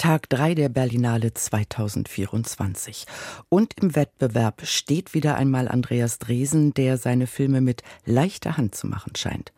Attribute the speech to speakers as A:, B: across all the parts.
A: Tag 3 der Berlinale 2024. Und im Wettbewerb steht wieder einmal Andreas Dresen, der seine Filme mit leichter Hand zu machen scheint.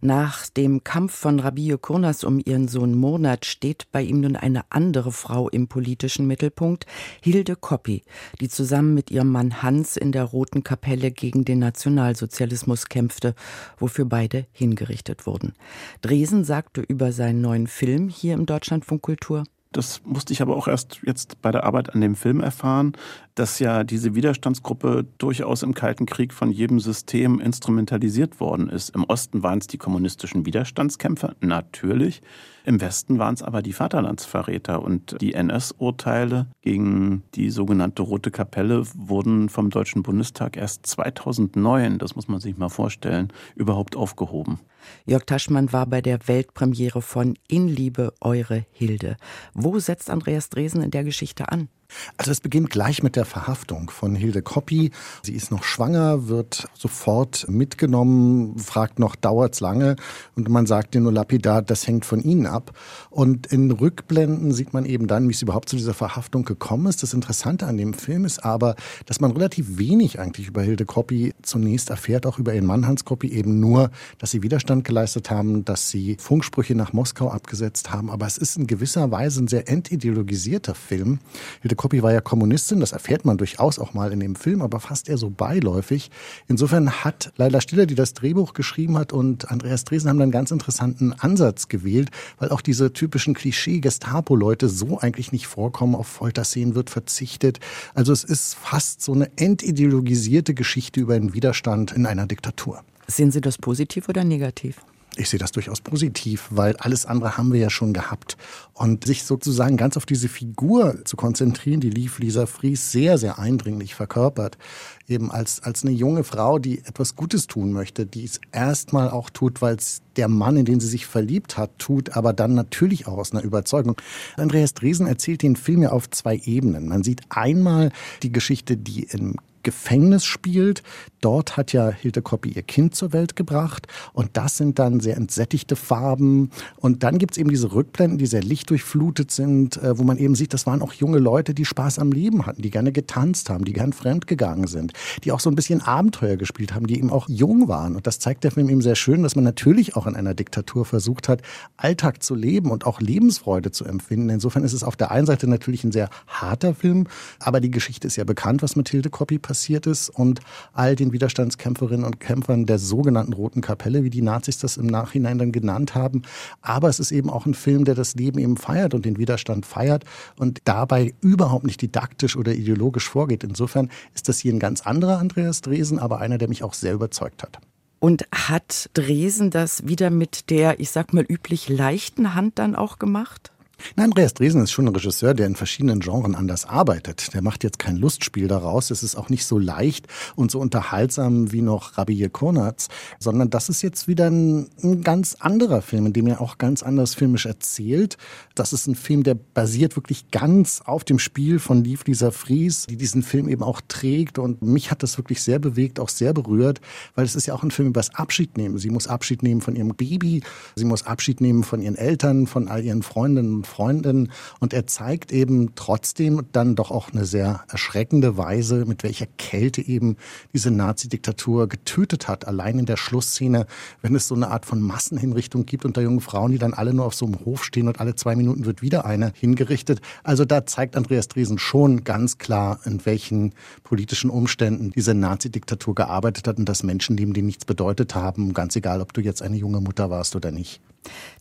A: Nach dem Kampf von Rabie Kurnas um ihren Sohn Monat steht bei ihm nun eine andere Frau im politischen Mittelpunkt, Hilde Koppi, die zusammen mit ihrem Mann Hans in der Roten Kapelle gegen den Nationalsozialismus kämpfte, wofür beide hingerichtet wurden. Dresen sagte über seinen neuen Film hier im Deutschlandfunk Kultur,
B: das musste ich aber auch erst jetzt bei der Arbeit an dem Film erfahren, dass ja diese Widerstandsgruppe durchaus im Kalten Krieg von jedem System instrumentalisiert worden ist. Im Osten waren es die kommunistischen Widerstandskämpfer, natürlich. Im Westen waren es aber die Vaterlandsverräter und die NS-Urteile gegen die sogenannte Rote Kapelle wurden vom Deutschen Bundestag erst 2009, das muss man sich mal vorstellen, überhaupt aufgehoben.
A: Jörg Taschmann war bei der Weltpremiere von In Liebe Eure Hilde. Wo setzt Andreas Dresen in der Geschichte an?
C: Also es beginnt gleich mit der Verhaftung von Hilde Koppi. Sie ist noch schwanger, wird sofort mitgenommen, fragt noch, dauert's lange? Und man sagt ihr nur lapidar, das hängt von Ihnen ab. Und in Rückblenden sieht man eben dann, wie es überhaupt zu dieser Verhaftung gekommen ist. Das Interessante an dem Film ist aber, dass man relativ wenig eigentlich über Hilde Koppi zunächst erfährt, auch über ihren Mann Hans Koppi, eben nur, dass sie Widerstand geleistet haben, dass sie Funksprüche nach Moskau abgesetzt haben. Aber es ist in gewisser Weise ein sehr entideologisierter Film. Hilde Koppi war ja Kommunistin, das erfährt man durchaus auch mal in dem Film, aber fast eher so beiläufig. Insofern hat Leila Stiller, die das Drehbuch geschrieben hat, und Andreas Dresen haben einen ganz interessanten Ansatz gewählt, weil auch diese typischen Klischee-Gestapo-Leute so eigentlich nicht vorkommen. Auf Folterszenen wird verzichtet. Also es ist fast so eine entideologisierte Geschichte über den Widerstand in einer Diktatur.
A: Sehen Sie das positiv oder negativ?
C: Ich sehe das durchaus positiv, weil alles andere haben wir ja schon gehabt. Und sich sozusagen ganz auf diese Figur zu konzentrieren, die lief Lisa Fries sehr, sehr eindringlich verkörpert. Eben als, als eine junge Frau, die etwas Gutes tun möchte, die es erstmal auch tut, weil es der Mann, in den sie sich verliebt hat, tut, aber dann natürlich auch aus einer Überzeugung. Andreas Dresen erzählt den Film ja auf zwei Ebenen. Man sieht einmal die Geschichte, die im Gefängnis spielt. Dort hat ja Hilde Koppi ihr Kind zur Welt gebracht und das sind dann sehr entsättigte Farben. Und dann gibt's eben diese Rückblenden, die sehr lichtdurchflutet sind, äh, wo man eben sieht, das waren auch junge Leute, die Spaß am Leben hatten, die gerne getanzt haben, die gern fremdgegangen sind, die auch so ein bisschen Abenteuer gespielt haben, die eben auch jung waren. Und das zeigt der Film eben sehr schön, dass man natürlich auch in einer Diktatur versucht hat, Alltag zu leben und auch Lebensfreude zu empfinden. Insofern ist es auf der einen Seite natürlich ein sehr harter Film, aber die Geschichte ist ja bekannt, was mit Hilde Koppi passiert passiert ist und all den Widerstandskämpferinnen und Kämpfern der sogenannten Roten Kapelle, wie die Nazis das im Nachhinein dann genannt haben. Aber es ist eben auch ein Film, der das Leben eben feiert und den Widerstand feiert und dabei überhaupt nicht didaktisch oder ideologisch vorgeht. Insofern ist das hier ein ganz anderer Andreas Dresen, aber einer, der mich auch sehr überzeugt hat.
A: Und hat Dresen das wieder mit der, ich sag mal, üblich leichten Hand dann auch gemacht?
C: Nein, Andreas Dresen ist schon ein Regisseur, der in verschiedenen Genres anders arbeitet. Der macht jetzt kein Lustspiel daraus. Es ist auch nicht so leicht und so unterhaltsam wie noch Rabbi Konatz, sondern das ist jetzt wieder ein, ein, ganz anderer Film, in dem er auch ganz anders filmisch erzählt. Das ist ein Film, der basiert wirklich ganz auf dem Spiel von Lief Lisa Fries, die diesen Film eben auch trägt. Und mich hat das wirklich sehr bewegt, auch sehr berührt, weil es ist ja auch ein Film über das Abschied nehmen. Sie muss Abschied nehmen von ihrem Baby, sie muss Abschied nehmen von ihren Eltern, von all ihren Freundinnen und Freundin. Und er zeigt eben trotzdem dann doch auch eine sehr erschreckende Weise, mit welcher Kälte eben diese Nazi-Diktatur getötet hat. Allein in der Schlussszene, wenn es so eine Art von Massenhinrichtung gibt unter jungen Frauen, die dann alle nur auf so einem Hof stehen und alle zwei Minuten wird wieder eine hingerichtet. Also da zeigt Andreas Dresen schon ganz klar, in welchen politischen Umständen diese Nazi-Diktatur gearbeitet hat und dass Menschenleben, die nichts bedeutet haben, ganz egal, ob du jetzt eine junge Mutter warst oder nicht.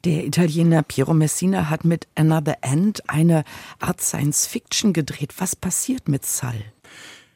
A: Der Italiener Piero Messina hat mit Another End eine Art Science Fiction gedreht. Was passiert mit Sal?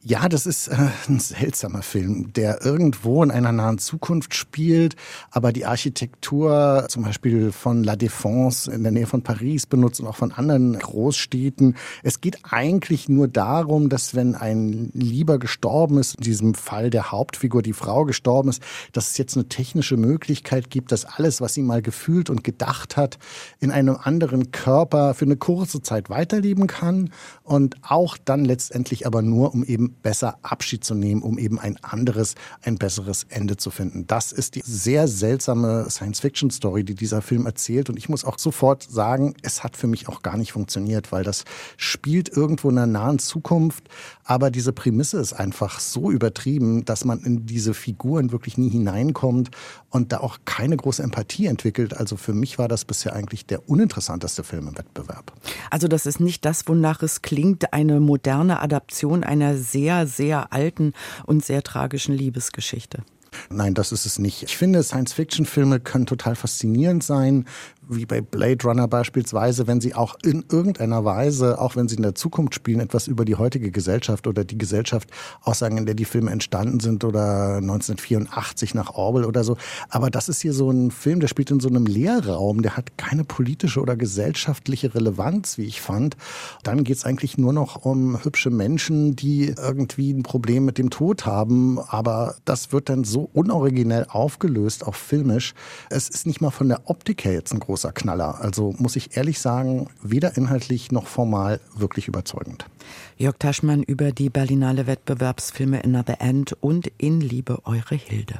C: Ja, das ist äh, ein seltsamer Film, der irgendwo in einer nahen Zukunft spielt, aber die Architektur zum Beispiel von La Défense in der Nähe von Paris benutzt und auch von anderen Großstädten. Es geht eigentlich nur darum, dass wenn ein Lieber gestorben ist, in diesem Fall der Hauptfigur, die Frau gestorben ist, dass es jetzt eine technische Möglichkeit gibt, dass alles, was sie mal gefühlt und gedacht hat, in einem anderen Körper für eine kurze Zeit weiterleben kann und auch dann letztendlich aber nur, um eben besser Abschied zu nehmen, um eben ein anderes, ein besseres Ende zu finden. Das ist die sehr seltsame Science-Fiction-Story, die dieser Film erzählt. Und ich muss auch sofort sagen, es hat für mich auch gar nicht funktioniert, weil das spielt irgendwo in der nahen Zukunft. Aber diese Prämisse ist einfach so übertrieben, dass man in diese Figuren wirklich nie hineinkommt und da auch keine große Empathie entwickelt. Also für mich war das bisher eigentlich der uninteressanteste Film im Wettbewerb.
A: Also das ist nicht das, wonach es klingt, eine moderne Adaption einer sehr, sehr alten und sehr tragischen Liebesgeschichte.
C: Nein, das ist es nicht. Ich finde, Science-Fiction-Filme können total faszinierend sein, wie bei Blade Runner beispielsweise, wenn sie auch in irgendeiner Weise, auch wenn sie in der Zukunft spielen, etwas über die heutige Gesellschaft oder die Gesellschaft aussagen, in der die Filme entstanden sind oder 1984 nach Orwell oder so. Aber das ist hier so ein Film, der spielt in so einem Leerraum, der hat keine politische oder gesellschaftliche Relevanz, wie ich fand. Dann geht es eigentlich nur noch um hübsche Menschen, die irgendwie ein Problem mit dem Tod haben, aber das wird dann so unoriginell aufgelöst, auch filmisch. Es ist nicht mal von der Optik her jetzt ein großer Knaller. Also muss ich ehrlich sagen, weder inhaltlich noch formal wirklich überzeugend.
A: Jörg Taschmann über die Berlinale Wettbewerbsfilme Another End und In Liebe Eure Hilde.